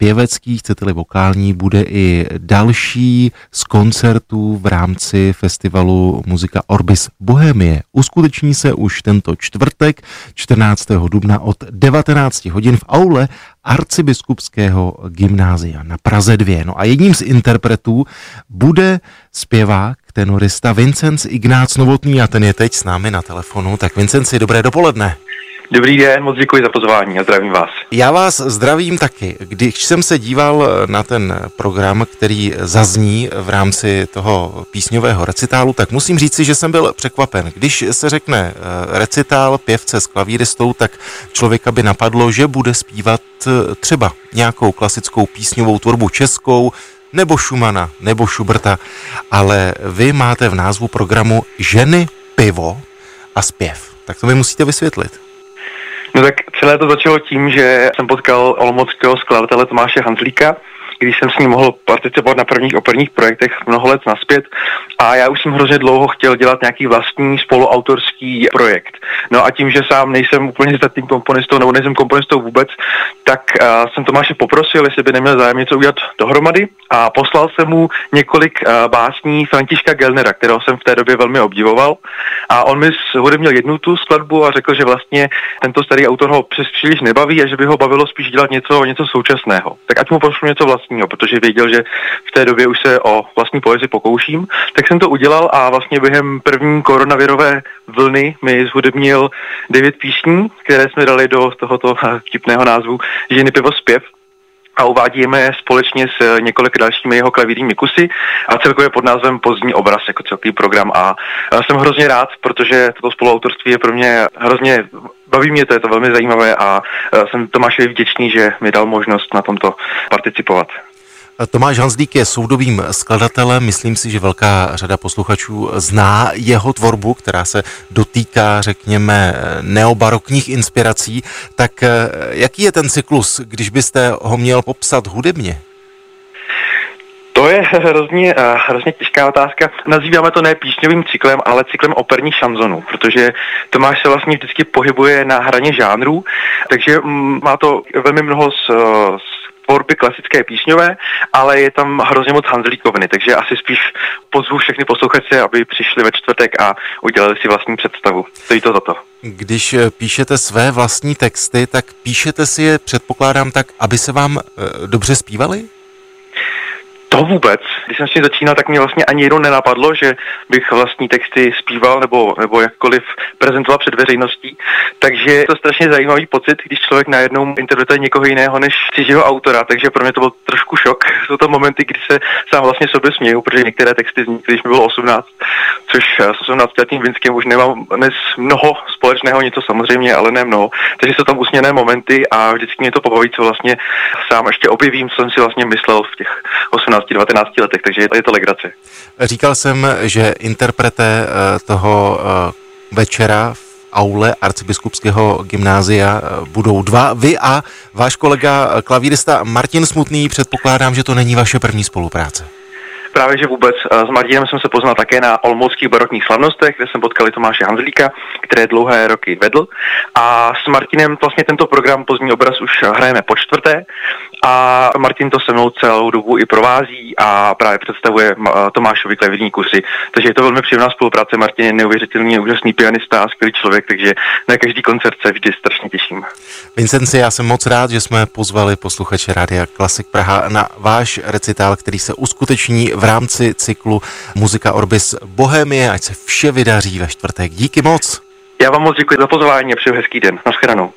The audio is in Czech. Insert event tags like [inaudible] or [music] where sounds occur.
pěvecký, chcete-li vokální, bude i další z koncertů v rámci festivalu Muzika Orbis Bohemie. Uskuteční se už tento čtvrtek 14. dubna od 19 hodin v aule arcibiskupského gymnázia na Praze 2. No a jedním z interpretů bude zpěvák, tenorista Vincenc Ignác Novotný a ten je teď s námi na telefonu. Tak Vincenci, dobré dopoledne. Dobrý den, moc děkuji za pozvání a zdravím vás. Já vás zdravím taky. Když jsem se díval na ten program, který zazní v rámci toho písňového recitálu, tak musím říci, že jsem byl překvapen. Když se řekne eh, recitál pěvce s klavíristou, tak člověka by napadlo, že bude zpívat eh, třeba nějakou klasickou písňovou tvorbu českou, nebo Schumana, nebo Schuberta, ale vy máte v názvu programu Ženy, pivo a zpěv. Tak to mi musíte vysvětlit. No tak celé to začalo tím, že jsem potkal olomouckého skladatele Tomáše Hanzlíka, když jsem s ním mohl participovat na prvních operních projektech mnoho let naspět a já už jsem hrozně dlouho chtěl dělat nějaký vlastní spoluautorský projekt. No a tím, že sám nejsem úplně zdatným komponistou nebo nejsem komponistou vůbec, tak uh, jsem Tomáše poprosil, jestli by neměl zájem něco udělat dohromady a poslal jsem mu několik uh, básní Františka Gelnera, kterého jsem v té době velmi obdivoval a on mi měl jednu tu skladbu a řekl, že vlastně tento starý autor ho přes příliš nebaví a že by ho bavilo spíš dělat něco, něco současného. Tak ať mu pošlu něco vlastního, protože věděl, že v té době už se o vlastní poezi pokouším, tak jsem to udělal a vlastně během první koronavirové vlny mi zhudebnil devět písní, které jsme dali do tohoto [laughs] vtipného názvu Ženy pivo zpěv a uvádíme společně s několik dalšími jeho klavírními kusy a celkově pod názvem Pozdní obraz jako celý program a jsem hrozně rád, protože toto spoluautorství je pro mě hrozně baví mě to, je to velmi zajímavé a jsem Tomášovi vděčný, že mi dal možnost na tomto participovat. Tomáš Hanzlík je soudovým skladatelem, myslím si, že velká řada posluchačů zná jeho tvorbu, která se dotýká, řekněme, neobarokních inspirací. Tak eh, jaký je ten cyklus, když byste ho měl popsat hudebně? To je hrozně, uh, hrozně těžká otázka. Nazýváme to ne písňovým cyklem, ale cyklem operní šanzonu, protože Tomáš se vlastně vždycky pohybuje na hraně žánrů, takže mm, má to velmi mnoho z, z tvorby klasické písňové, ale je tam hrozně moc Hanzlíkovny, takže asi spíš pozvu všechny posluchače, aby přišli ve čtvrtek a udělali si vlastní představu. Stojí to za to. Když eh, píšete své vlastní texty, tak píšete si je, předpokládám tak, aby se vám e, dobře zpívali? To vůbec. Když jsem s tím začínal, tak mě vlastně ani jednou nenapadlo, že bych vlastní texty zpíval nebo, nebo jakkoliv prezentoval před veřejností. Takže je to strašně zajímavý pocit, když člověk najednou interpretuje někoho jiného než cizího autora, takže pro mě to byl trošku šok. [laughs] Jsou to momenty, kdy se sám vlastně sobě směju, protože některé texty vznikly, když mi bylo 18, což s 18 letým Vinským už nemám dnes mnoho společného, něco samozřejmě, ale ne mnoho. Takže jsou tam usměné momenty a vždycky mě to pobaví, co vlastně sám ještě objevím, co jsem si vlastně myslel v těch 18 18-19 letech, takže je to legrace. Říkal jsem, že interprete eh, toho eh, večera v aule arcibiskupského gymnázia eh, budou dva. Vy a váš kolega klavírista Martin Smutný, předpokládám, že to není vaše první spolupráce. Právě, že vůbec s Martinem jsem se poznal také na olmouckých barokních slavnostech, kde jsem potkal Tomáše Hanzlíka, které dlouhé roky vedl. A s Martinem vlastně tento program Pozdní obraz už hrajeme po čtvrté a Martin to se mnou celou dobu i provází a právě představuje Tomášovi klavírní kusy. Takže je to velmi příjemná spolupráce. Martin je neuvěřitelný, úžasný pianista a skvělý člověk, takže na každý koncert se vždy strašně těším. Vincenci, já jsem moc rád, že jsme pozvali posluchače Rádia Klasik Praha na váš recitál, který se uskuteční v rámci cyklu Muzika Orbis Bohemie, ať se vše vydaří ve čtvrtek. Díky moc. Já vám moc děkuji za pozvání a přeju hezký den. Naschledanou.